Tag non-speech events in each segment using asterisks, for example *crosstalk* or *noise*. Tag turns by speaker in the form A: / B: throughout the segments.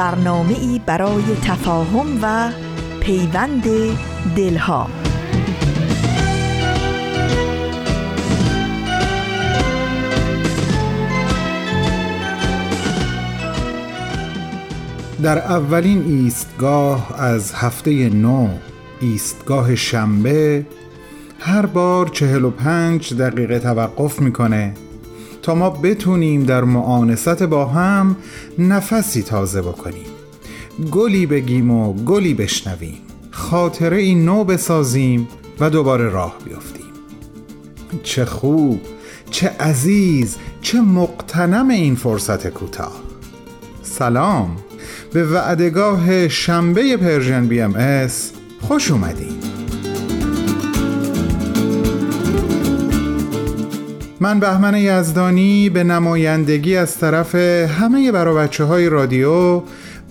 A: برنامه ای برای تفاهم و پیوند دلها.
B: در اولین ایستگاه از هفته نو ایستگاه شنبه هر بار چهل و پنج دقیقه توقف می‌کنه. ما بتونیم در مؤانست با هم نفسی تازه بکنیم. گلی بگیم و گلی بشنویم. خاطره‌ای نو بسازیم و دوباره راه بیفتیم. چه خوب چه عزیز چه مغتنم این فرصت کوتاه. سلام به وعده‌گاه شنبه Persian BMS خوش اومدید من بهمن یزدانی به نمایندگی از طرف همه برا بچه های رادیو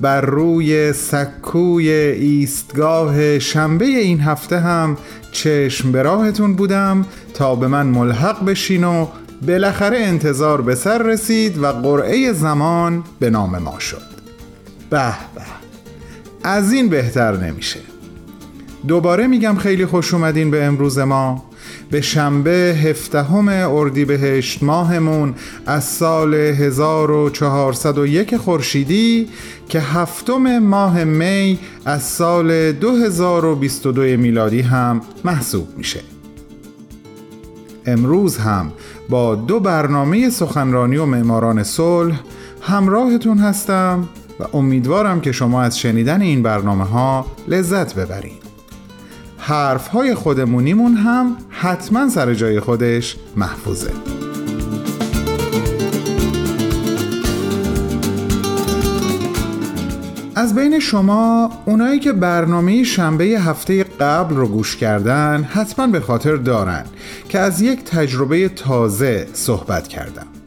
B: بر روی سکوی ایستگاه شنبه این هفته هم چشم به راهتون بودم تا به من ملحق بشین و بالاخره انتظار به سر رسید و قرعه زمان به نام ما شد. به به از این بهتر نمیشه. دوباره میگم خیلی خوش اومدین به امروز ما. به شنبه هفدهم اردیبهشت ماهمون از سال 1401 خورشیدی که هفتم ماه می از سال 2022 میلادی هم محسوب میشه. امروز هم با دو برنامه سخنرانی و معماران صلح همراهتون هستم و امیدوارم که شما از شنیدن این برنامه ها لذت ببرید. حرف های خودمونیمون هم حتما سر جای خودش محفوظه. از بین شما اونایی که برنامه شنبه هفته قبل رو گوش کردن حتما به خاطر دارن که از یک تجربه تازه صحبت کردم.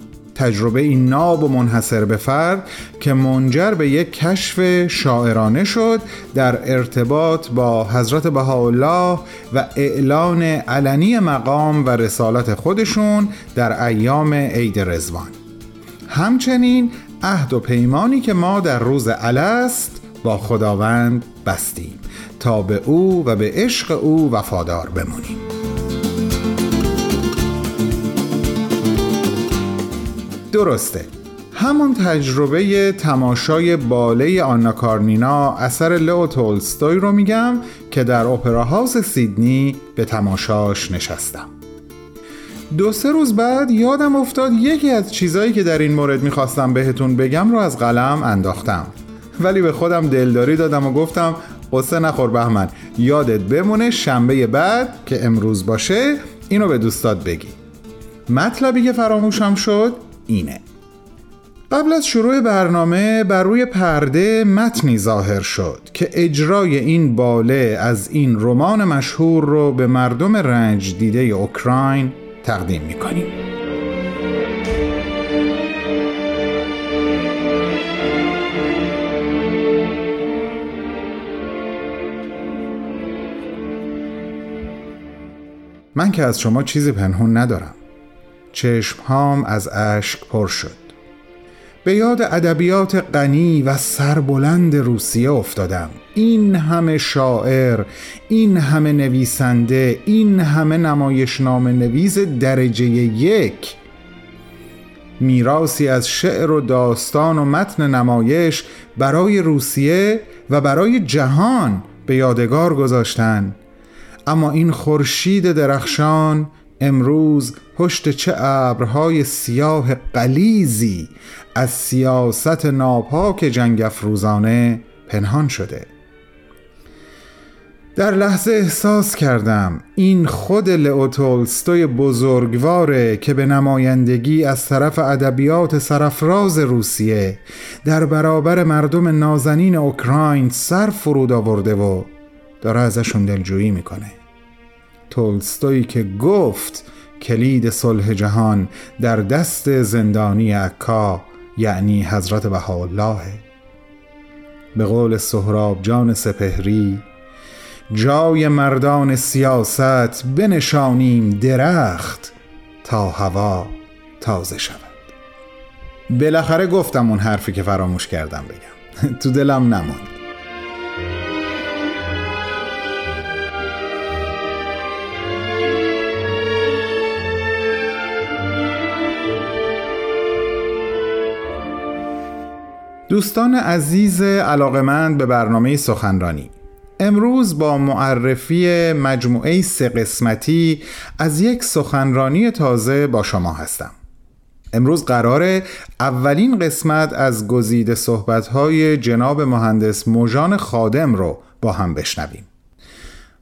B: تجربه این ناب و منحصر به فرد که منجر به یک کشف شاعرانه شد در ارتباط با حضرت بهاءالله و اعلان علنی مقام و رسالت خودشون در ایام عید رزوان همچنین عهد و پیمانی که ما در روز الست با خداوند بستیم تا به او و به عشق او وفادار بمونیم. درسته. همون تجربه تماشای باله آنا کارنینا اثر لئو تولستوی رو میگم که در اپرا هاوس سیدنی به تماشاش نشستم. دو سه روز بعد یادم افتاد یکی از چیزایی که در این مورد می‌خواستم بهتون بگم رو از قلم انداختم. ولی به خودم دلداری دادم و گفتم قصه نخور بهمن یادت بمونه شنبه بعد که امروز باشه اینو به دوستات بگی. مطلبی که فراموشم شد اینه. قبل از شروع برنامه بر روی پرده متنی ظاهر شد که اجرای این باله از این رمان مشهور رو به مردم رنج دیده اوکراین تقدیم می‌کنیم. من که از شما چیزی پنهون ندارم. چشمهام از اشک پر شد. به یاد ادبیات غنی و سربلند روسیه افتادم. این همه شاعر این همه نویسنده این همه نمایشنامه نویز درجه یک. میراسی از شعر و داستان و متن نمایش برای روسیه و برای جهان به یادگار گذاشتن. اما این خورشید درخشان امروز پشت چه ابرهای سیاه قلیزی از سیاست ناپاک جنگ افروزانه پنهان شده. در لحظه احساس کردم این خود لئوتولستوی بزرگواره که به نمایندگی از طرف ادبیات سرفراز روسیه در برابر مردم نازنین اوکراین سر فرود آورده و داره ازشون دلجویی می‌کنه. تولستوی که گفت کلید صلح جهان در دست زندانی عکا یعنی حضرت بهاءالله. به قول سهراب جان سپهری جای مردان سیاست بنشانیم درخت تا هوا تازه شود. بالاخره گفتم اون حرفی که فراموش کردم بگم. *laughs* تو دلم نماند. دوستان عزیز علاقمند به برنامه سخنرانی امروز با معرفی مجموعه سه قسمتی از یک سخنرانی تازه با شما هستم. امروز قرار اولین قسمت از گزیده صحبتهای جناب مهندس موجان خادم رو با هم بشنویم.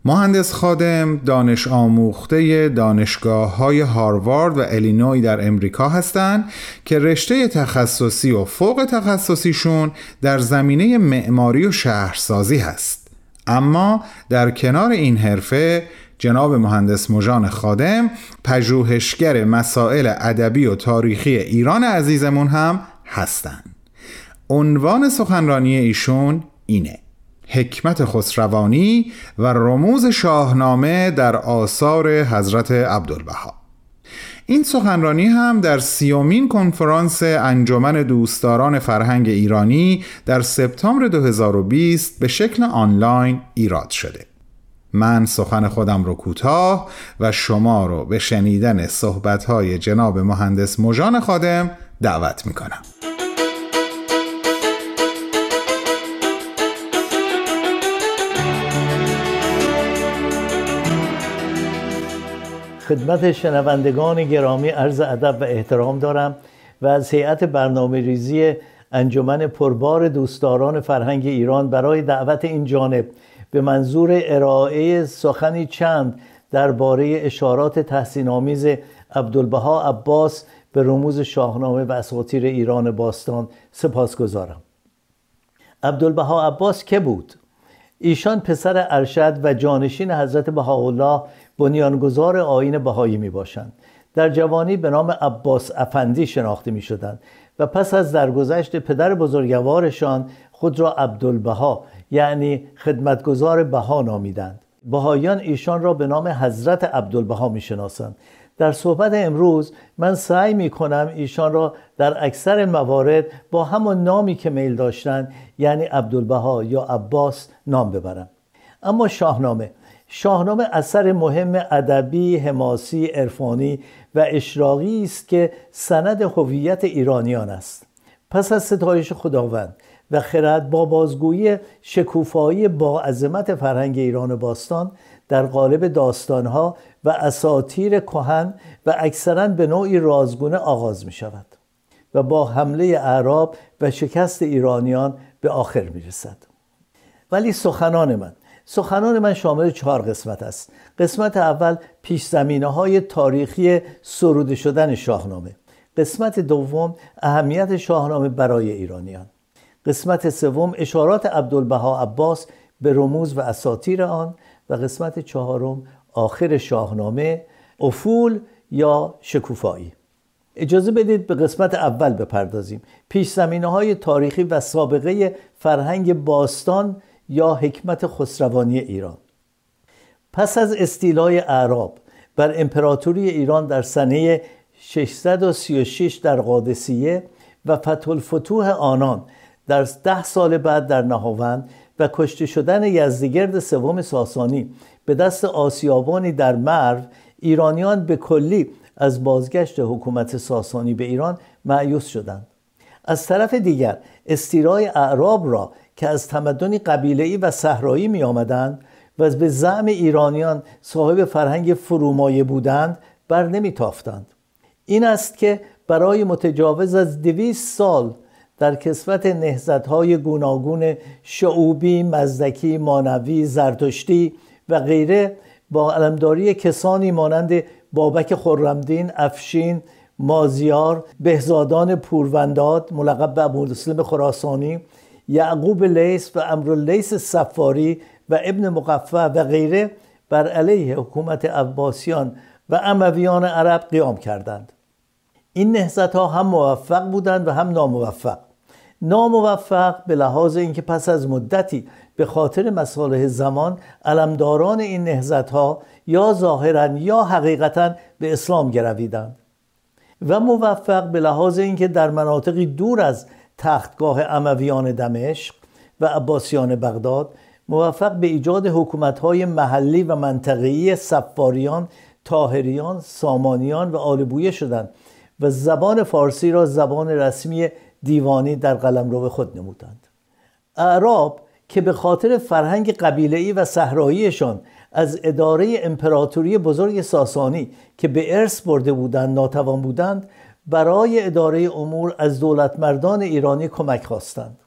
B: مهندس خادم دانش آموخته دانشگاه های هاروارد و الینوی در امریکا هستند که رشته تخصصی و فوق تخصصیشون در زمینه معماری و شهرسازی هست اما در کنار این حرفه جناب مهندس مجان خادم پژوهشگر مسائل ادبی و تاریخی ایران عزیزمون هم هستند. عنوان سخنرانی ایشون اینه حکمت خسروانی و رموز شاهنامه در آثار حضرت عبدالبها. این سخنرانی هم در سیومین کنفرانس انجمن دوستداران فرهنگ ایرانی در سپتامبر 2020 به شکل آنلاین ایراد شده. من سخن خودم رو کوتاه و شما رو به شنیدن صحبتهای جناب مهندس مجان خادم دعوت می
C: خدمت شنوندگان گرامی عرض ادب و احترام دارم و از هیئت برنامه ریزی انجمن پربار دوستداران فرهنگ ایران برای دعوت این جانب به منظور ارائه سخنی چند درباره اشارات تحسین آمیز عبدالبها عباس به رموز شاهنامه و اساطیر ایران باستان سپاس گذارم عبدالبها عباس که بود؟ ایشان پسر ارشد و جانشین حضرت بهاءالله بنیانگذار آین بهایی می باشند در جوانی به نام عباس افندی شناخته می شدند و پس از درگذشت پدر بزرگوارشان خود را عبدالبها یعنی خدمتگزار بها نامیدند. بهاییان ایشان را به نام حضرت عبدالبها می شناسند در صحبت امروز من سعی می کنم ایشان را در اکثر موارد با همان نامی که میل داشتند یعنی عبدالبها یا عباس نام ببرم. اما شاهنامه شاهنامه اثر مهم ادبی، حماسی، عرفانی و اشراقی است که سند هویت ایرانیان است. پس از ستایش خداوند و خرد با بازگویی شکوفایی با عظمت فرهنگ ایران باستان در قالب داستانها و اساتیر کهن و اکثرا به نوعی رازگونه آغاز می شود و با حمله اعراب و شکست ایرانیان به آخر می رسد. ولی سخنان من سخنان من شامل چهار قسمت است. قسمت اول پیش زمینه های تاریخی سروده شدن شاهنامه. قسمت دوم اهمیت شاهنامه برای ایرانیان. قسمت سوم اشارات عبدالبها عباس به رموز و اساتیر آن. و قسمت چهارم آخر شاهنامه افول یا شکوفایی. اجازه بدید به قسمت اول بپردازیم. پیش زمینه های تاریخی و سابقه فرهنگ باستان یا حکمت خسروانی ایران. پس از استیلای اعراب بر امپراتوری ایران در سنه 636 در قادسیه و فتح الفتوح آنان در ده سال بعد در نهاوند و کشته شدن یزدگرد سوم ساسانی به دست آسیابانی در مرو ایرانیان به کلی از بازگشت حکومت ساسانی به ایران معیوس شدند. از طرف دیگر استیرای اعراب را که از تمدنی قبیله‌ای و صحرایی می آمدند و به زعم ایرانیان صاحب فرهنگ فرومایه بودند بر نمی تافتند. این است که برای متجاوز از دویست سال در کسوت نهزت های گوناگون شعوبی، مزدکی، مانوی، زرتشتی و غیره با علمداری کسانی مانند بابک خرمدین، افشین، مازیار، بهزادان پورونداد ملقب به ابوالسلم خراسانی، یعقوب لیس و لیس سفاری و ابن مقفع و غیره بر علیه حکومت عباسیان و امویان عرب قیام کردند. این نهزت ها هم موفق بودند و هم ناموفق. ناموفق به لحاظ اینکه پس از مدتی به خاطر مصالح زمان علمداران این نهزت ها یا ظاهرا یا حقیقتا به اسلام گرویدند. و موفق به لحاظ اینکه در مناطقی دور از تختگاه امویان دمشق و عباسیان بغداد موفق به ایجاد حکومت‌های محلی و منطقه‌ای سفاریان، تاهریان، سامانیان و آلبویه شدند و زبان فارسی را زبان رسمی دیوانی در قلمرو خود نمودند. اعراب که به خاطر فرهنگ قبیله‌ای و صحراییشان از اداره امپراتوری بزرگ ساسانی که به ارث برده بودند ناتوان بودند برای اداره امور از دولتمردان ایرانی کمک خواستند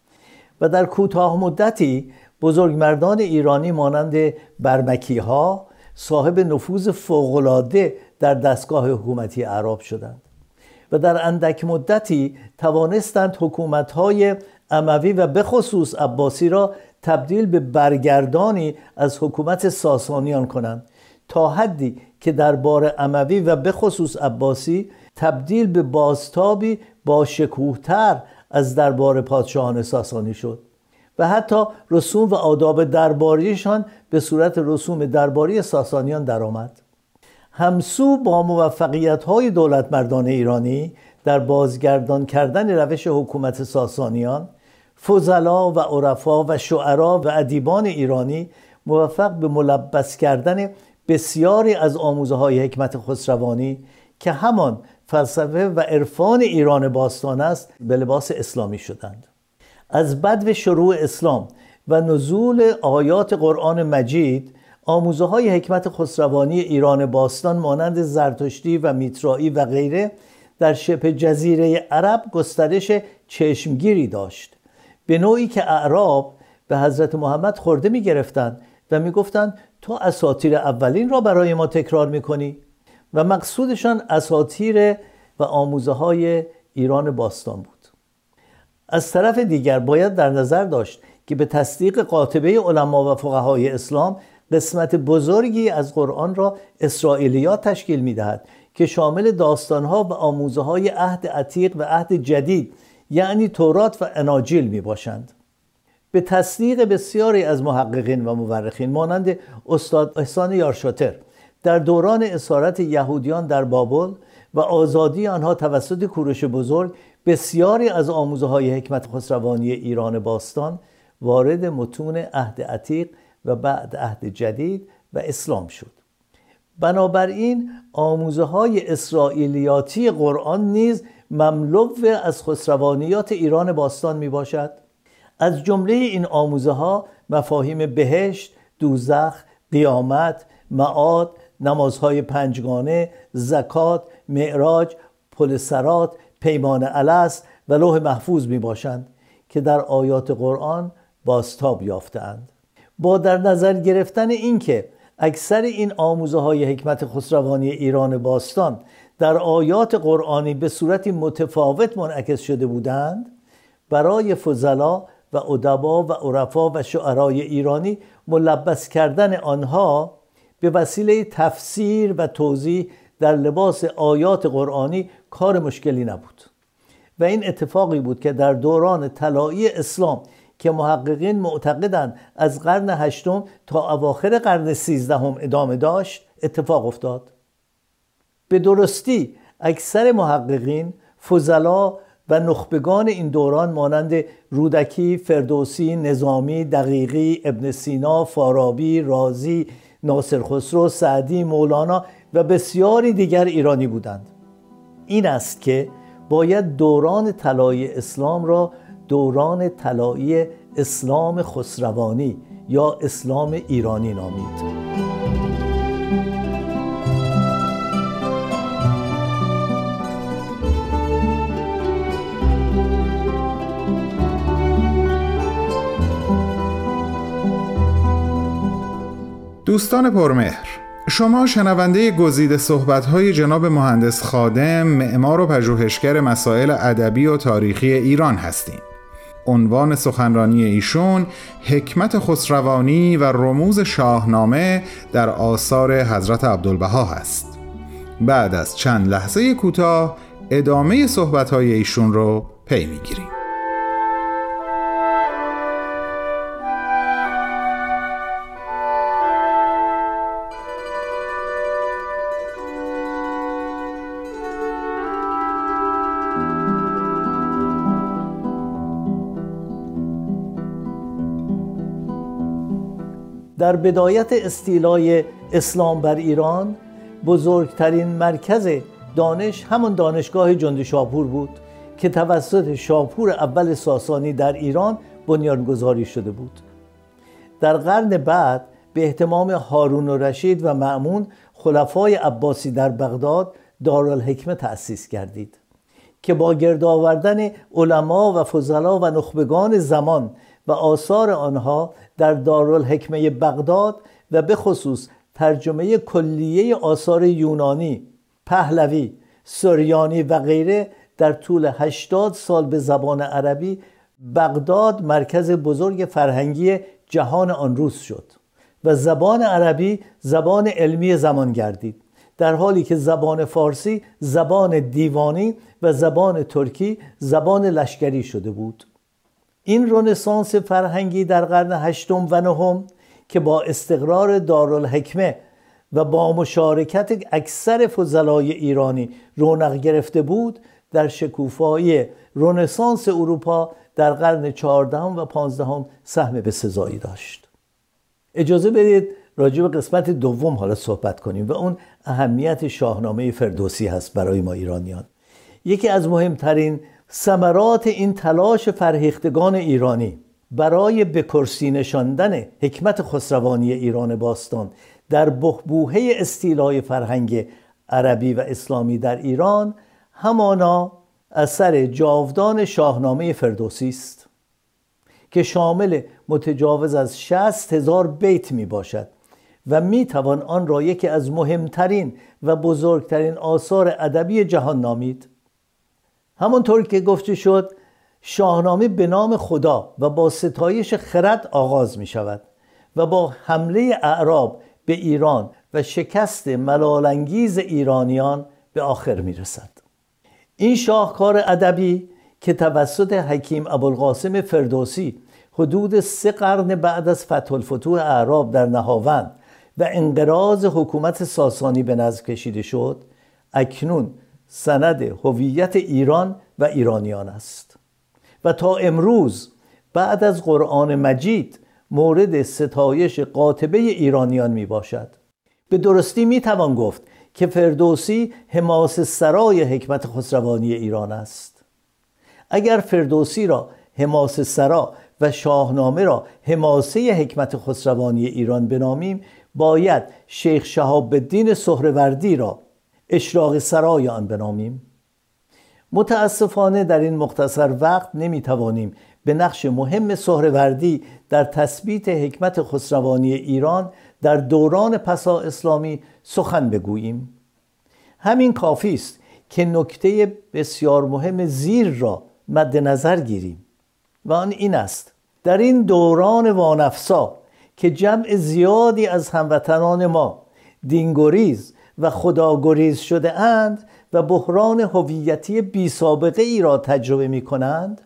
C: و در کوتاه مدتی بزرگمردان ایرانی مانند برمکی ها صاحب نفوذ فوقالعاده در دستگاه حکومتی عرب شدند و در اندک مدتی توانستند حکومت‌های اموی و بخصوص عباسی را تبدیل به برگردانی از حکومت ساسانیان کنند تا حدی که دربار اموی و بخصوص عباسی تبدیل به بازتابی با شکوهتر از دربار پادشاهان ساسانی شد. و حتی رسوم و آداب درباریشان به صورت رسوم درباری ساسانیان درآمد. همسو با موفقیت های دولت مردان ایرانی در بازگردان کردن روش حکومت ساسانیان فضلا و عرفا و شعرا و ادیبان ایرانی موفق به ملبس کردن بسیاری از آموزه های حکمت خسروانی که همان فلسفه و عرفان ایران باستان است به لباس اسلامی شدند. از بد شروع اسلام و نزول آیات قرآن مجید آموزه های حکمت خسروانی ایران باستان مانند زرتشتی و میترایی و غیره در شبه جزیره عرب گسترش چشمگیری داشت. به نوعی که اعراب به حضرت محمد خورده می گرفتند و می گفتند تو اساطیر اولین را برای ما تکرار می کنی و مقصودشان اساطیر و آموزه های ایران باستان بود. از طرف دیگر باید در نظر داشت که به تصدیق قاطبه علما و فقهای اسلام قسمت بزرگی از قرآن را اسرائیلیات تشکیل می دهد که شامل داستانها و آموزه های عهد عتیق و عهد جدید یعنی تورات و اناجیل می باشند به تصدیق بسیاری از محققین و مورخین مانند استاد احسان یارشاتر در دوران اسارت یهودیان در بابل و آزادی آنها توسط کوروش بزرگ بسیاری از آموزه های حکمت خسروانی ایران باستان وارد متون عهد عتیق و بعد عهد جدید و اسلام شد. بنابراین آموزه های اسرائیلیاتی قرآن نیز مملو از خسروانیات ایران باستان می باشد از جمله این آموزه ها مفاهیم بهشت، دوزخ، قیامت، معاد، نمازهای پنجگانه، زکات، معراج، پل سرات، پیمان الست و لوح محفوظ می باشند که در آیات قرآن بازتاب یافتند با در نظر گرفتن اینکه اکثر این آموزه های حکمت خسروانی ایران باستان در آیات قرآنی به صورتی متفاوت منعکس شده بودند برای فضلا و ادبا و عرفا و شعرای ایرانی ملبس کردن آنها به وسیله تفسیر و توضیح در لباس آیات قرآنی کار مشکلی نبود. و این اتفاقی بود که در دوران طلایی اسلام که محققین معتقدند از قرن هشتم تا اواخر قرن سیزدهم ادامه داشت اتفاق افتاد. به درستی اکثر محققین فضلا و نخبگان این دوران مانند رودکی، فردوسی، نظامی، دقیقی، ابن سینا، فارابی، رازی، ناصر خسرو، سعدی، مولانا و بسیاری دیگر ایرانی بودند. این است که باید دوران طلایی اسلام را دوران طلایی اسلام خسروانی یا اسلام ایرانی نامید.
B: دوستان پرمهر شما شنونده گزیده صحبت‌های جناب مهندس خادم معمار و پژوهشگر مسائل ادبی و تاریخی ایران هستیم. عنوان سخنرانی ایشون حکمت خسروانی و رموز شاهنامه در آثار حضرت عبدالبها هست. بعد از چند لحظه کوتاه ادامه صحبت‌های ایشون رو پی می‌گیریم.
C: در بدایت استیلای اسلام بر ایران بزرگترین مرکز دانش همون دانشگاه جند شاپور بود که توسط شاپور اول ساسانی در ایران بنیانگذاری شده بود. در قرن بعد به احتمام هارون و رشید و معمون خلفای عباسی در بغداد دارالحکمه تأسیس کردید که با گرد آوردن علما و فضلا و نخبگان زمان و آثار آنها در دارالحکمه بغداد و به خصوص ترجمه کلیه آثار یونانی، پهلوی، سریانی و غیره در طول 80 سال به زبان عربی بغداد مرکز بزرگ فرهنگی جهان آن روز شد و زبان عربی زبان علمی زمان گردید در حالی که زبان فارسی زبان دیوانی و زبان ترکی زبان لشکری شده بود. این رنسانس فرهنگی در قرن هشتم و نهم که با استقرار دارالحکمه و با مشارکت اکثر فضلای ایرانی رونق گرفته بود در شکوفایی رنسانس اروپا در قرن چهاردهم و پانزدهم سهم به سزایی داشت. اجازه بدید راجع به قسمت دوم حالا صحبت کنیم و اون اهمیت شاهنامه فردوسی هست برای ما ایرانیان. یکی از مهمترین ثمرات این تلاش فرهیختگان ایرانی برای بکرسی نشاندن حکمت خسروانی ایران باستان در بحبوهه استیلای فرهنگ عربی و اسلامی در ایران همانا اثر جاودان شاهنامه فردوسی است که شامل متجاوز از شست هزار بیت می باشد و می توان آن را یکی از مهمترین و بزرگترین آثار ادبی جهان نامید. همونطور که گفته شد شاهنامه به نام خدا و با ستایش خرد آغاز می شود و با حمله اعراب به ایران و شکست ملالانگیز ایرانیان به آخر می رسد این شاهکار ادبی که توسط حکیم ابوالقاسم فردوسی حدود سه قرن بعد از فتح الفتوح اعراب در نهاوند و انقراض حکومت ساسانی به نزد کشیده شد اکنون سند هویت ایران و ایرانیان است. و تا امروز بعد از قرآن مجید مورد ستایش قاطبه ایرانیان می باشد. به درستی می توان گفت که فردوسی حماس سرای حکمت خسروانی ایران است. اگر فردوسی را حماس سرا و شاهنامه را حماسه حکمت خسروانی ایران بنامیم باید شیخ شهاب الدین سهروردی را اشراق سرای آن بنامیم. متاسفانه در این مختصر وقت نمی‌توانیم به نقش مهم سهروردی در تثبیت حکمت خسروانی ایران در دوران پسا اسلامی سخن بگوییم. همین کافی است که نکته بسیار مهم زیر را مد نظر گیریم و آن این است. در این دوران وانفسا که جمع زیادی از هموطنان ما دینگوریز و خداگریز شده اند و بحران هویتی بی سابقه ای را تجربه می کنند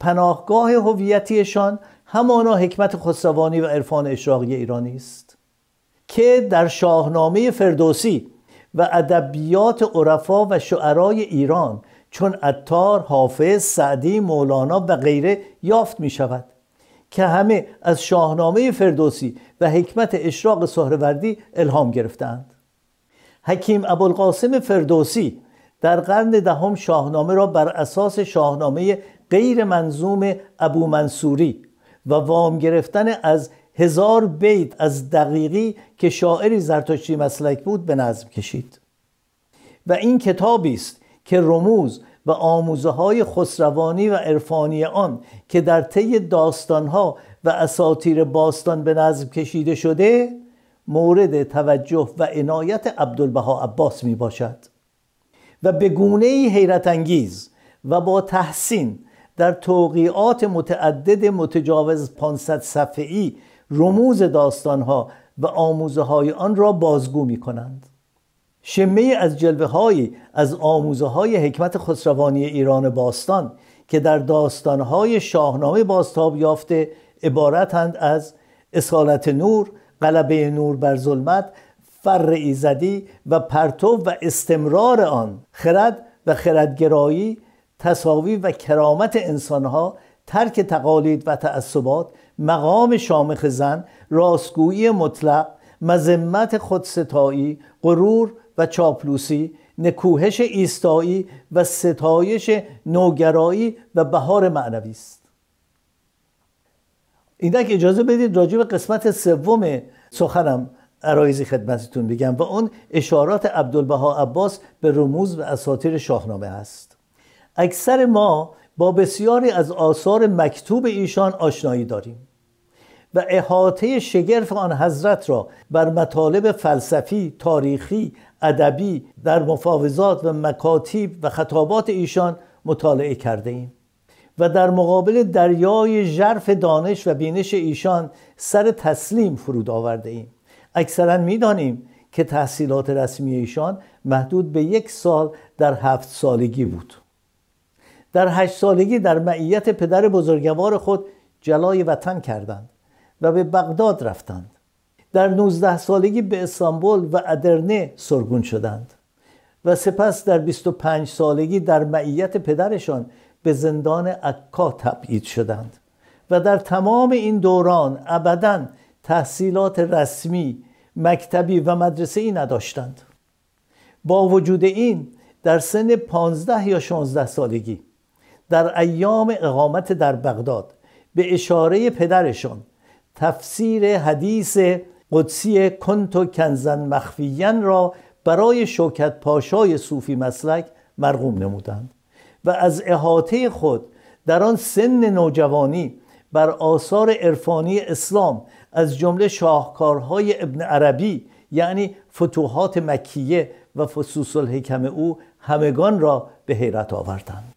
C: پناهگاه هویتیشان همانا حکمت خسروانی و عرفان اشراقی ایرانی است که در شاهنامه فردوسی و ادبیات عرفا و شعرای ایران چون عطار، حافظ، سعدی، مولانا و غیره یافت می شود که همه از شاهنامه فردوسی و حکمت اشراق سهروردی الهام گرفتند. حکیم ابوالقاسم فردوسی در قرن دهم شاهنامه را بر اساس شاهنامه غیر منظوم ابو منصوری و وام گرفتن از هزار بیت از دقیقی که شاعری زرتشتی مسلک بود به نظم کشید. و این کتابی است که رموز و آموزه های خسروانی و عرفانی آن که در طی داستانها و اساطیر باستان به نظم کشیده شده مورد توجه و عنایت عبدالبها عباس می باشد. و به گونه حیرت انگیز و با تحسین در توقیعات متعدد متجاوز 500 صفحه‌ای رموز داستانها و آموزه های آن را بازگو می کنند. شمه از جلوه هایی از آموزه های حکمت خسروانی ایران باستان که در داستانهای شاهنامه بازتاب یافته عبارتند از اصالت نور غلبه نور بر ظلمت فر ایزدی و پرتو و استمرار آن خرد و خردگرایی تصاوی و کرامت انسانها ترک تقالید و تعصبات مقام شامخ زن راستگویی مطلق مذمت خودستایی غرور و چاپلوسی نکوهش ایستایی و ستایش نوگرایی و بهار معنوی است. اینک اجازه بدید راجع به قسمت سوم سخنم عرایزی خدمتتون بگم و اون اشارات عبدالبها عباس به رموز و اساطیر شاهنامه است اکثر ما با بسیاری از آثار مکتوب ایشان آشنایی داریم و احاطه شگرف آن حضرت را بر مطالب فلسفی، تاریخی، ادبی در مفاوضات و مکاتیب و خطابات ایشان مطالعه کرده ایم. و در مقابل دریای ژرف دانش و بینش ایشان سر تسلیم فرود آورده ایم. اکثرا می‌دانیم که تحصیلات رسمی ایشان محدود به یک سال در هفت سالگی بود. در هشت سالگی در معیت پدر بزرگوار خود جلای وطن کردند و به بغداد رفتند. در 19 سالگی به استانبول و ادرنه سرگون شدند و سپس در 25 سالگی در معیت پدرشان به زندان عکا تبعید شدند و در تمام این دوران ابدا تحصیلات رسمی مکتبی و مدرسه ای نداشتند. با وجود این در سن 15 یا 16 سالگی در ایام اقامت در بغداد به اشاره پدرشان تفسیر حدیث قدسی کنتو کنزن مخفیین را برای شوکت پاشای صوفی مسلک مرغوم نمودند. و از احاطه خود در آن سن نوجوانی بر آثار عرفانی اسلام از جمله شاهکارهای ابن عربی یعنی فتوحات مکیه و فصوص الحکم او همگان را به حیرت آوردند.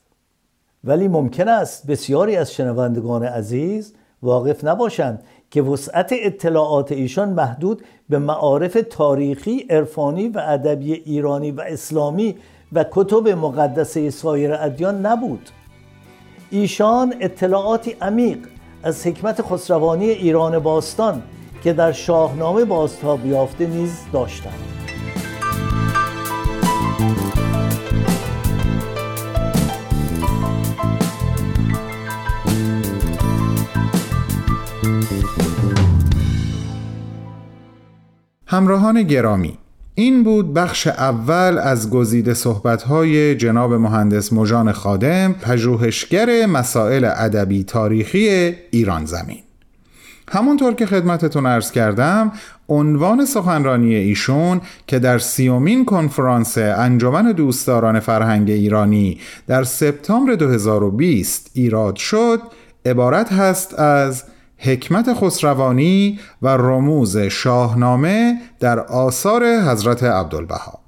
C: ولی ممکن است بسیاری از شنوندگان عزیز واقف نباشند که وسعت اطلاعات ایشان محدود به معارف تاریخی، عرفانی و ادبی ایرانی و اسلامی و کتب مقدسه سایر ادیان نبود. ایشان اطلاعاتی عمیق از حکمت خسروانی ایران باستان که در شاهنامه بازتاب یافته نیز داشتند.
B: همراهان گرامی این بود بخش اول از گزیده صحبت‌های جناب مهندس مجان خادم پژوهشگر مسائل ادبی تاریخی ایران زمین. همونطور که خدمتتون ارز کردم عنوان سخنرانی ایشون که در سیومین کنفرانس انجمن دوستداران فرهنگ ایرانی در سپتامبر 2020 ایراد شد عبارت هست از حکمت خسروانی و رموز شاهنامه در آثار حضرت عبدالبها.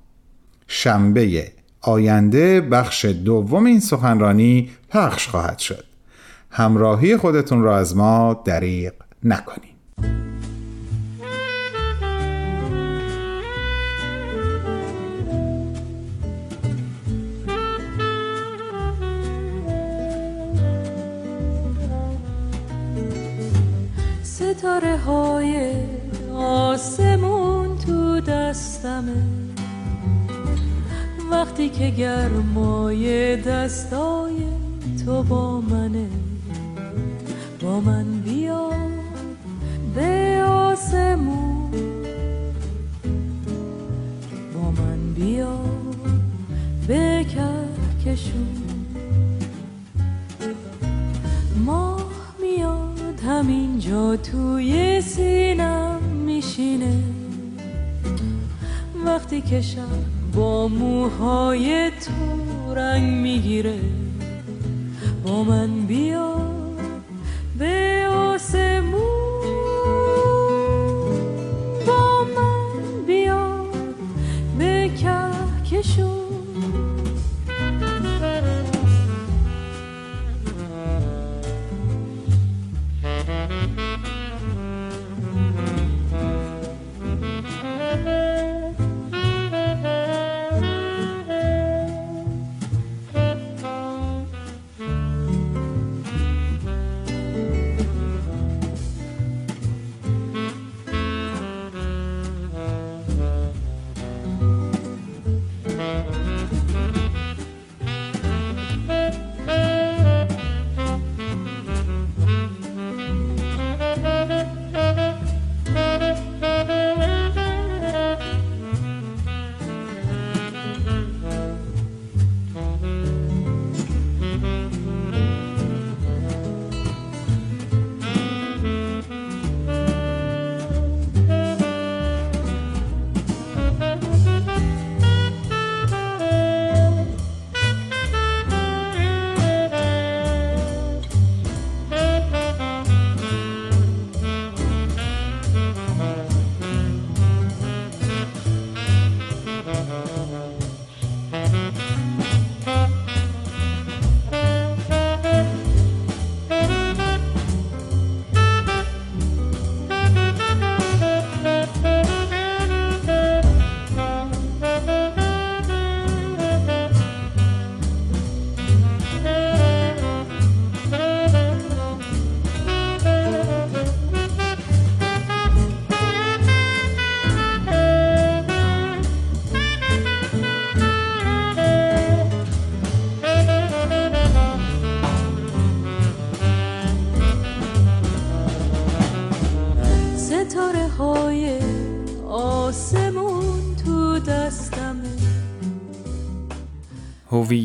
B: شنبه آینده بخش دوم این سخنرانی پخش خواهد شد. همراهی خودتون را از ما دریغ نکنید
D: وقتی که گرمای دستای تو با منه با من بیا به آسمون. با من بیا به کهکشون. همینجا توی سینم میشینه. وقتی که شب با موهای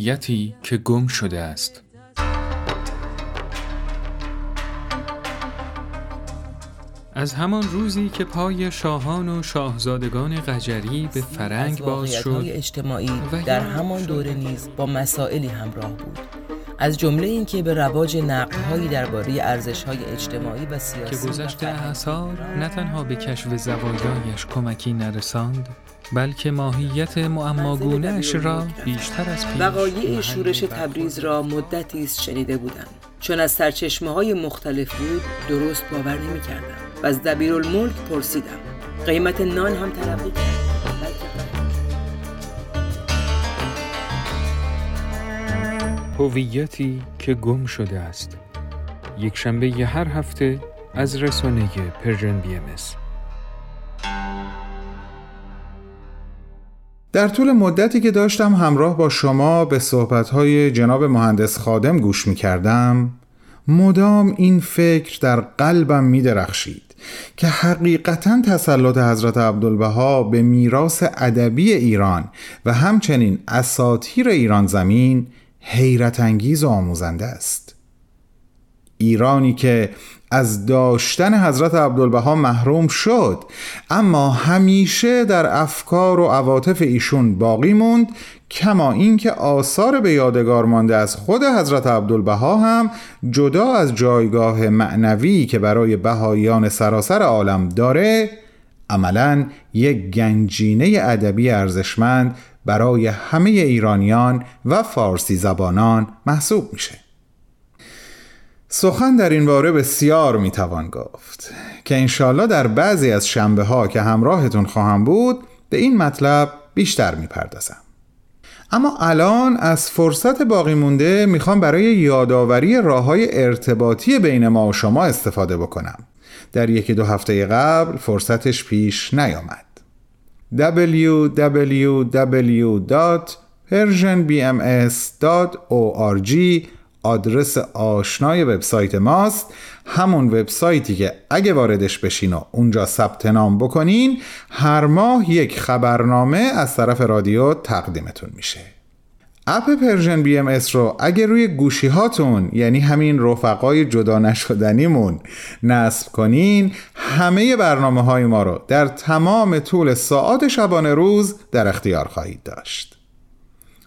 E: هویتی که گم شده است. از همان روزی که پای شاهان و شاهزادگان قجری به فرنگ باز شد
F: اجتماعی در همان دوره نیز با مسائلی همراه بود. از جمله اینکه به رواج نقدهایی درباره ارزش‌های اجتماعی و سیاسی
E: که گذشته نه تنها به کشف زوایایش کمکی نرساند بلکه ماهیت معماگونهاش را بیشتر از پیش
F: وقایع شورش تبریز را مدتی است شنیده بودم. چون از سرچشمه های مختلف بود درست باور نمی کردم و از دبیرالملک پرسیدم. قیمت نان هم تلقی
E: هویتی که گم شده است. یک شنبه هر هفته از رسانه Persian BMS
B: در طول مدتی که داشتم همراه با شما به صحبتهای جناب مهندس خادم گوش می کردم مدام این فکر در قلبم می درخشید که حقیقتا تسلط حضرت عبدالبها به میراث ادبی ایران و همچنین اساطیر ایران زمین حیرت انگیز و آموزنده است. ایرانی که از داشتن حضرت عبدالبها محروم شد. اما همیشه در افکار و عواطف ایشون باقی موند کما اینکه آثار به یادگار مانده از خود حضرت عبدالبها هم جدا از جایگاه معنوی که برای بهاییان سراسر عالم داره عملا یک گنجینه ادبی ارزشمند برای همه ایرانیان و فارسی زبانان محسوب میشه. سخن در این باره بسیار می‌توان گفت که انشالله در بعضی از شنبه ها که همراهتون خواهم بود به این مطلب بیشتر می‌پردازم. اما الان از فرصت باقی مونده می‌خوام برای یادآوری راه های ارتباطی بین ما و شما استفاده بکنم. در یکی دو هفته قبل فرصتش پیش نیامد. www.persianbms.org آدرس آشنای وبسایت ماست. همون وبسایتی که اگه واردش بشین و اونجا ثبت نام بکنین هر ماه یک خبرنامه از طرف رادیو تقدیمتون میشه. اپ Persian BMS رو اگه روی گوشی هاتون یعنی همین رفقای جدا نشدنیمون نصب کنین همه برنامه های ما رو در تمام طول ساعات شبانه روز در اختیار خواهید داشت.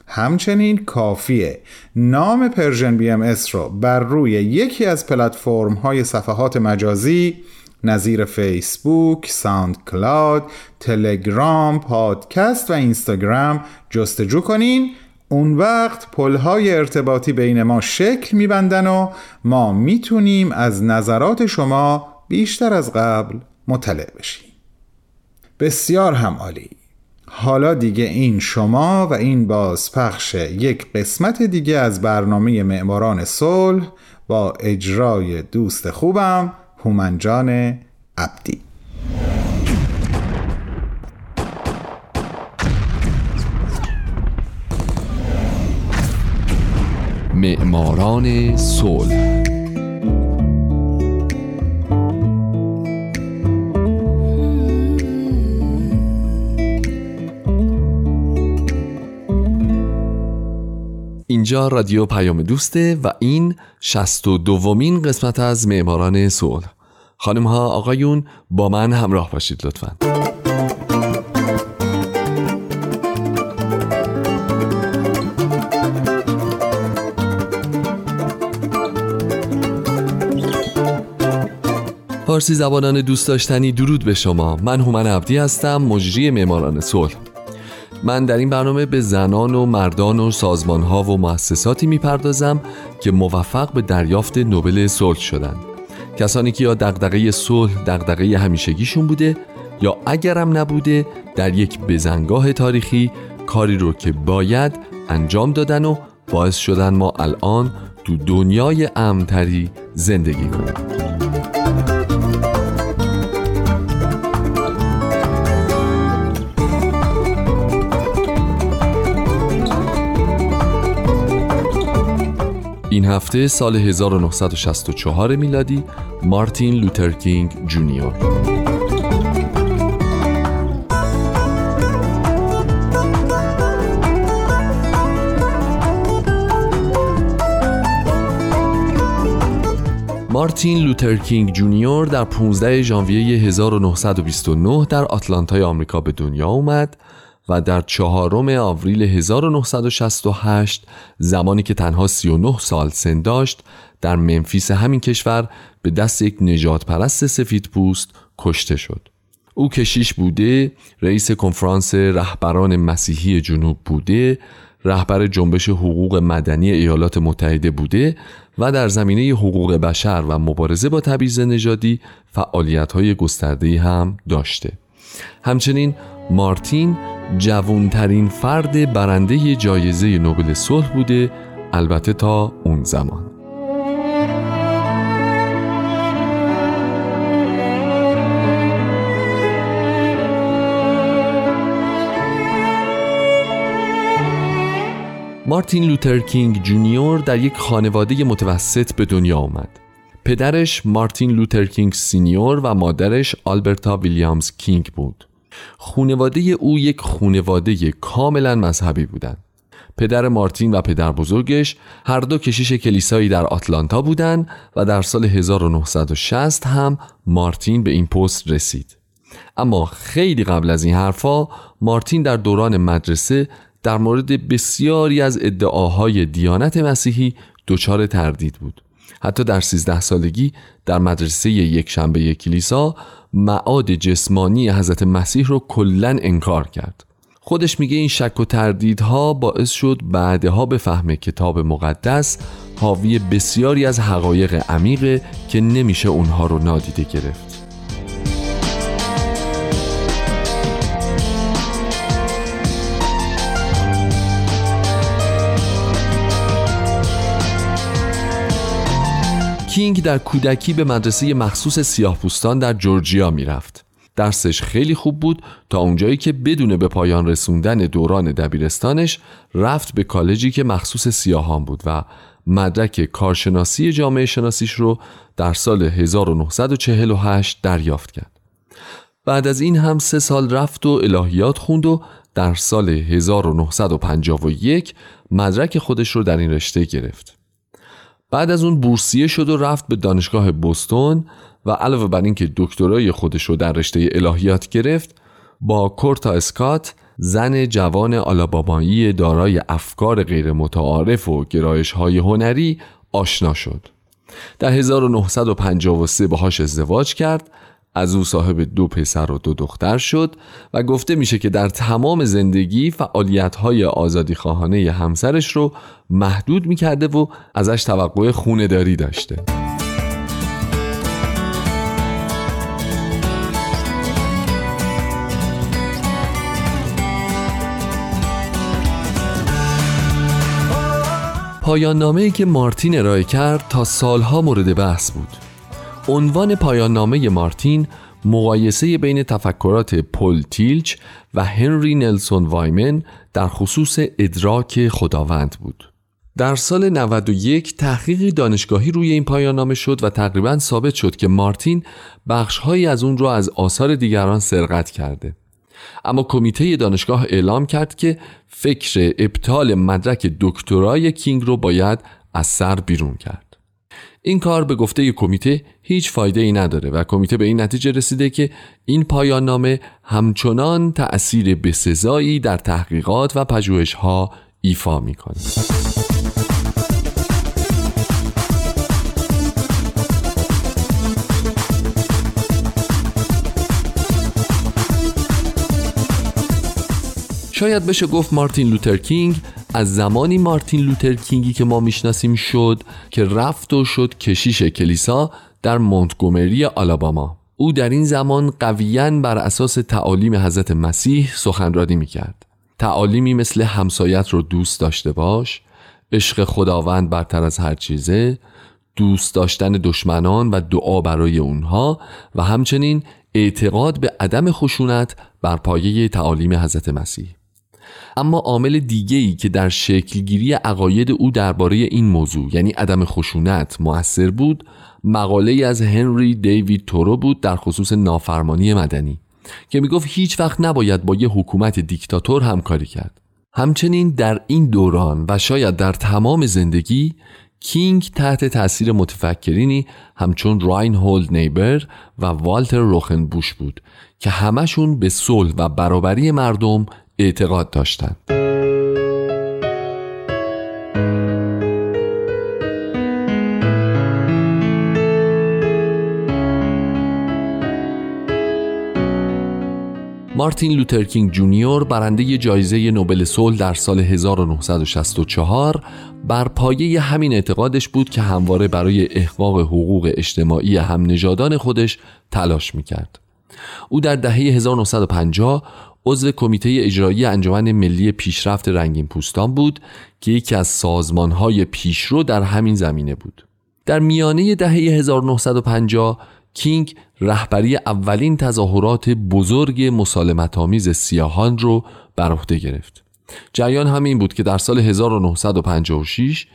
B: همچنین کافیه. نام Persian BMS رو بر روی یکی از پلتفرم های صفحات مجازی نظیر فیسبوک، ساوند کلاود، تلگرام، پادکست و اینستاگرام جستجو کنین. اون وقت پلهای ارتباطی بین ما شکل میبندن و ما می‌تونیم از نظرات شما بیشتر از قبل مطلع بشیم. بسیار هم عالی. حالا دیگه این شما و این بازپخش یک قسمت دیگه از برنامه معماران صلح با اجرای دوست خوبم هومنجان عبدی.
G: معماران صلح اینجا رادیو پیام دوسته و این شست و دومین قسمت از معماران صلح. خانم ها آقایون با من همراه باشید لطفاً. فارسی زبانان دوست داشتنی درود به شما. من هومن عبدی هستم مجری معماران صلح. من در این برنامه به زنان و مردان و سازمان ها و مؤسساتی می‌پردازم که موفق به دریافت نوبل صلح شدند کسانی که یا دغدغه صلح دغدغه همیشگیشون بوده یا اگرم نبوده در یک بزنگاه تاریخی کاری رو که باید انجام دادن و باعث شدن ما الان تو دنیای امتری زندگی کنیم. این هفته سال 1964 میلادی مارتین لوتر کینگ جونیور. مارتین لوتر کینگ جونیور در 15 ژانویه 1929 در آتلانتای آمریکا به دنیا اومد و در چهارم آوریل 1968 زمانی که تنها 39 سال سن داشت در منفیس همین کشور به دست یک نجات پرست سفید پوست کشته شد او کشیش بوده رئیس کنفرانس رهبران مسیحی جنوب بوده رهبر جنبش حقوق مدنی ایالات متحده بوده و در زمینه حقوق بشر و مبارزه با تبعیض نژادی فعالیت‌های گسترده‌ای هم داشته. همچنین مارتین جوانترین فرد برنده جایزه نوبل صلح بوده البته تا اون زمان مارتین لوتر کینگ جونیور در یک خانواده متوسط به دنیا آمد. پدرش مارتین لوتر کینگ سینیور و مادرش آلبرتا ویلیامز کینگ بود. خونواده او یک خونواده کاملا مذهبی بودند. پدر مارتین و پدر بزرگش هر دو کشیش کلیسایی در آتلانتا بودند و در سال 1960 هم مارتین به این پست رسید. اما خیلی قبل از این حرفا مارتین در دوران مدرسه در مورد بسیاری از ادعاهای دیانت مسیحی دچار تردید بود حتی در سیزده سالگی در مدرسه یک شنبه کلیسا معاد جسمانی حضرت مسیح رو کلا انکار کرد. خودش میگه این شک و تردیدها باعث شد بعدها بفهمه کتاب مقدس حاوی بسیاری از حقایق عمیقه که نمیشه اونها رو نادیده گرفت. کینگ در کودکی به مدرسه مخصوص سیاهپوستان در جورجیا می‌رفت. درسش خیلی خوب بود تا اونجایی که بدون به پایان رسوندن دوران دبیرستانش رفت به کالجی که مخصوص سیاهان بود و مدرک کارشناسی جامعه شناسیش رو در سال 1948 دریافت کرد. بعد از این هم سه سال رفت و الهیات خوند و در سال 1951 مدرک خودش رو در این رشته گرفت. بعد از اون بورسیه شد و رفت به دانشگاه بوستون و علاوه بر اینکه دکترای خودش رو در رشته الهیات گرفت با کورتا اسکات زن جوان آلابامایی دارای افکار غیر متعارف و گرایش های هنری آشنا شد. در 1953 باهاش ازدواج کرد از او صاحب دو پسر و دو دختر شد و گفته میشه که در تمام زندگی فعالیت های آزادی خواهانه همسرش رو محدود می‌کرده و ازش توقع خونه داری داشته. پایان نامه که مارتین ارائه کرد تا سالها مورد بحث بود. عنوان پایان نامه مارتین مقایسه بین تفکرات پل تیلچ و هنری نلسون وایمن در خصوص ادراک خداوند بود. در سال 91 تحقیقی دانشگاهی روی این پایان نامه شد و تقریبا ثابت شد که مارتین بخشهایی از اون را از آثار دیگران سرقت کرده. اما کمیته دانشگاه اعلام کرد که فکر ابطال مدرک دکترای کینگ رو باید از سر بیرون کرد. این کار به گفته کمیته هیچ فایده ای نداره و کمیته به این نتیجه رسیده که این پایان نامه همچنان تأثیر بسزایی در تحقیقات و پژوهش ها ایفا می‌کنه. شاید بشه گفت مارتین لوتر کینگ از زمانی مارتین لوتر کینگی که ما می‌شناسیم شد که رفت و شد کشیش کلیسا در مونتگومری آلاباما. او در این زمان قویا بر اساس تعالیم حضرت مسیح سخنرانی می‌کرد. تعالیمی مثل همسایت رو دوست داشته باش عشق خداوند برتر از هر چیزه دوست داشتن دشمنان و دعا برای اونها و همچنین اعتقاد به عدم خشونت بر پایه تعالیم حضرت مسیح. اما عامل دیگه ای که در شکلگیری عقاید او درباره این موضوع یعنی عدم خشونت موثر بود مقاله از هنری دیوید تورو بود در خصوص نافرمانی مدنی که می‌گفت هیچ وقت نباید با یه حکومت دیکتاتور همکاری کرد. همچنین در این دوران و شاید در تمام زندگی کینگ تحت تاثیر متفکرینی همچون راینهولد نیبر و والتر راوشنبوش بود که همشون به صلح و برابری مردم اعتقاد داشتند. مارتین لوتر کینگ جونیور برنده جایزه نوبل صلح در سال 1964 بر پایه همین اعتقادش بود که همواره برای احقاق حقوق اجتماعی هم نژادان خودش تلاش می‌کرد. او در دهه 1950 عضو کمیته اجرایی انجمن ملی پیشرفت رنگین پوستان بود که یکی از سازمانهای پیشرو در همین زمینه بود. در میانه دهه 1950 کینگ رهبری اولین تظاهرات بزرگ مسالمت آمیز سیاهان رو بر عهده گرفت. جریان همین بود که در سال 1956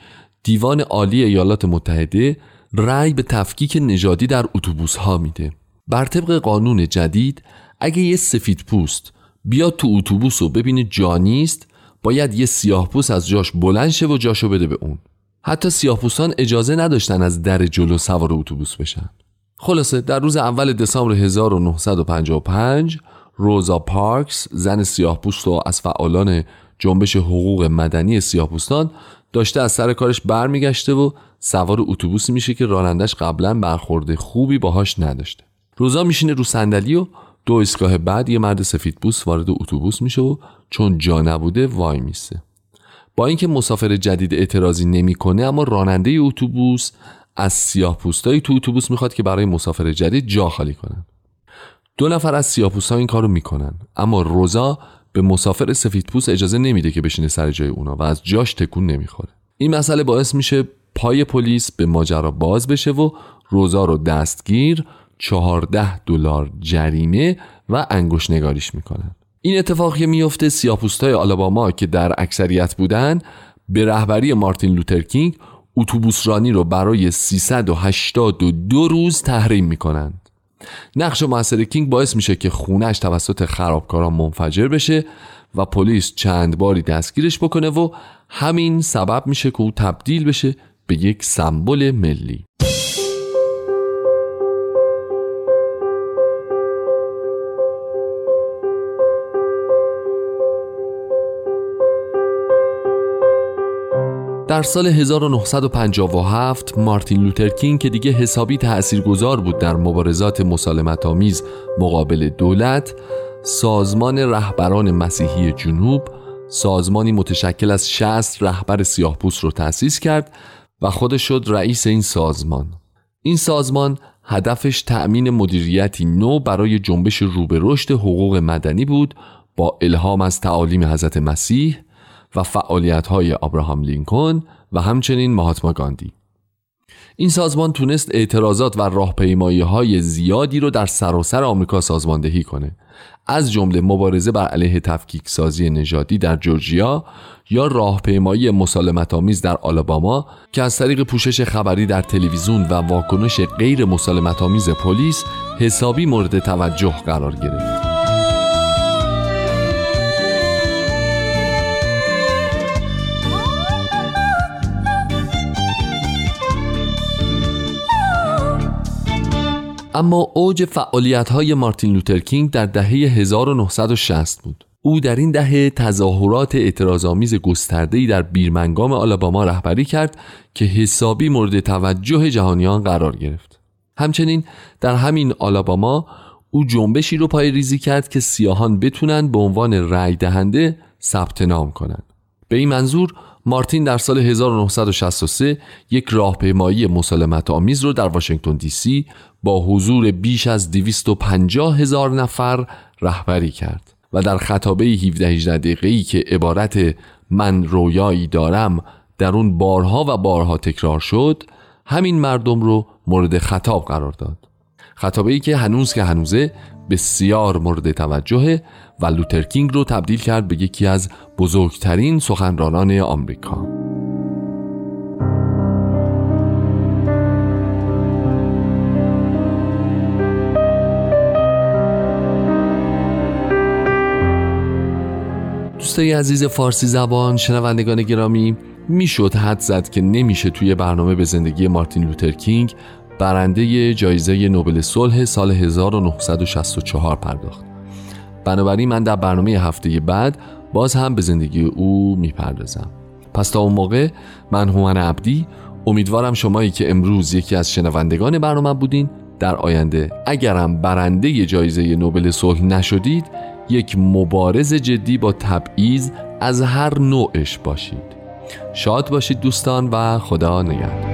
G: دیوان عالی ایالات متحده رأی به تفکیک نژادی در اتوبوس ها میده. بر طبق قانون جدید اگه یه سفید پوست بیاد تو اتوبوس و ببینه جا نیست باید یه سیاه پوست از جاش بلند شه و جاشو بده به اون. حتی سیاه پوستان اجازه نداشتن از در جلو سوار اتوبوس بشن. خلاصه در روز اول دسامبر 1955 روزا پارکس زن سیاه پوست و از فعالان جنبش حقوق مدنی سیاه پوستان داشته از سر کارش برمیگشته و سوار اتوبوسی میشه که رانندش قبلا برخورده خوبی باهاش نداشته. روزا میشینه رو صندلی و دو ایستگاه بعد یه مرد سفید بوس وارد اتوبوس میشه و چون جا نبوده وای میسته با اینکه مسافر جدید اعتراضی نمی‌کنه اما راننده اتوبوس از سیاه پوستایی تو اتوبوس می‌خواد که برای مسافر جدید جا خالی کنن. دو نفر از سیاه ها این کارو می‌کنن اما روزا به مسافر سفید پوست اجازه نمیده که بشینه سر جای اونا و از جاش تکون نمی‌خوره. این مسئله باعث میشه پای پلیس به ماجرا باز بشه و روزا رو دستگیر چهارده دلار جریمه و انگوش نگاریش می‌کنن. این اتفاق که میفته سیاپوستای آلاباما که در اکثریت بودن به رهبری مارتین لوترکینگ اتوبوس رانی رو برای 382 روز تحریم می‌کنند. نقش موثر کینگ باعث میشه که خونش توسط خرابکاران منفجر بشه و پلیس چند باری دستگیرش بکنه و همین سبب میشه که او تبدیل بشه به یک سمبل ملی. در سال 1957 مارتین لوترکینگ که دیگه حسابی تأثیرگذار بود در مبارزات مسالمت آمیز مقابل دولت سازمان رهبران مسیحی جنوب سازمانی متشکل از 60 رهبر سیاهپوست رو تأسیس کرد و خودش شد رئیس این سازمان. این سازمان هدفش تأمین مدیریتی نو برای جنبش رو به رشد حقوق مدنی بود با الهام از تعالیم حضرت مسیح و فعالیت های آبراهام لینکن و همچنین مهاتما گاندی این سازمان تونست اعتراضات و راهپیمایی های زیادی رو در سراسر آمریکا سازماندهی کنه از جمله مبارزه بر علیه تفکیک سازی نژادی در جورجیا یا راهپیمایی مسالمت آمیز در آلاباما که از طریق پوشش خبری در تلویزیون و واکنش غیر مسالمت آمیز پلیس حسابی مورد توجه قرار گرفت. اما اوج فعالیت های مارتین لوترکینگ در دهه 1960 بود. او در این دهه تظاهرات اعتراضآمیز گسترده‌ای در بیرمنگام آلاباما رهبری کرد که حسابی مورد توجه جهانیان قرار گرفت. همچنین در همین آلاباما او جنبشی رو پای ریزی کرد که سیاهان بتونن به عنوان رأی دهنده ثبت نام کنند به این منظور مارتین در سال 1963 یک راهپیمایی مسالمت آمیز رو در واشنگتن دی سی با حضور بیش از 250 هزار نفر رهبری کرد و در خطابه 17 18 دقیقه‌ای که عبارت من رویایی دارم در اون بارها و بارها تکرار شد همین مردم رو مورد خطاب قرار داد خطابه ای که هنوز که هنوزه بسیار مورد توجه و لوترکینگ رو تبدیل کرد به یکی از بزرگترین سخنرانان آمریکا. دوستای عزیز فارسی زبان شنوندگان گرامی می‌شد حد زد که نمیشه توی برنامه به زندگی مارتین لوتر کینگ برنده جایزه نوبل صلح سال 1964 پرداخت. بنابراین من در برنامه هفته بعد باز هم به زندگی او می‌پردازم. پس تا اون موقع من هومن عبدی امیدوارم شمایی که امروز یکی از شنوندگان برنامه بودین. در آینده اگرم برنده جایزه نوبل صلح نشدید یک مبارز جدی با تبعیض از هر نوعش باشید شاد باشید دوستان و خدا نگهدار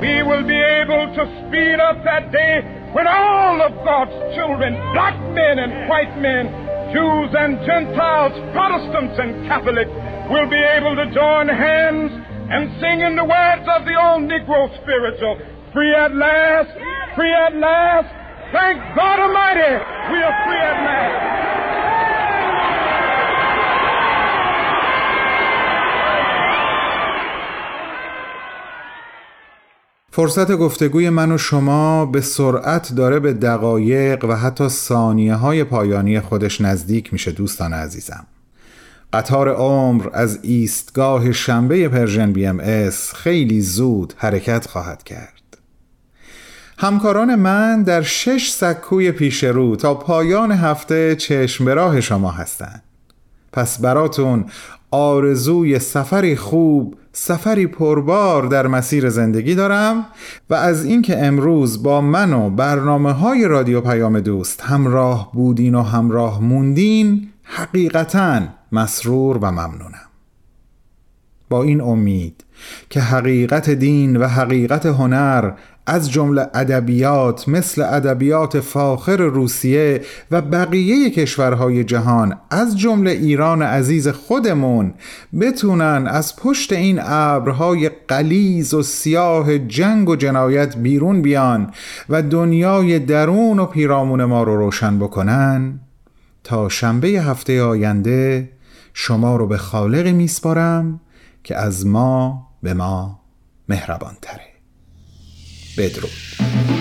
H: We will be able to speed up that day when all of God's children, black men and white men, Jews and Gentiles, Protestants and Catholics, will be able to join hands and sing in the words of the old Negro spiritual, free at last, free at last, thank God Almighty, we are free at last.
B: فرصت گفتگوی من و شما به سرعت داره به دقایق و حتی ثانیه های پایانی خودش نزدیک میشه دوستان عزیزم. قطار عمر از ایستگاه شنبه Persian BMS خیلی زود حرکت خواهد کرد. همکاران من در شش سکوی پیش رو تا پایان هفته چشم به راه شما هستند. پس براتون آرزوی سفری خوب سفری پربار در مسیر زندگی دارم و از اینکه امروز با من و برنامه های رادیو پیام دوست همراه بودین و همراه موندین حقیقتا مسرور و ممنونم. با این امید که حقیقت دین و حقیقت هنر از جمله ادبیات مثل ادبیات فاخر روسیه و بقیه کشورهای جهان از جمله ایران عزیز خودمون بتونن از پشت این ابرهای قلیز و سیاه جنگ و جنایت بیرون بیان و دنیای درون و پیرامون ما رو روشن بکنن. تا شنبه هفته آینده شما رو به خالقی میسپارم. که از ما به ما مهربان تره بدرود.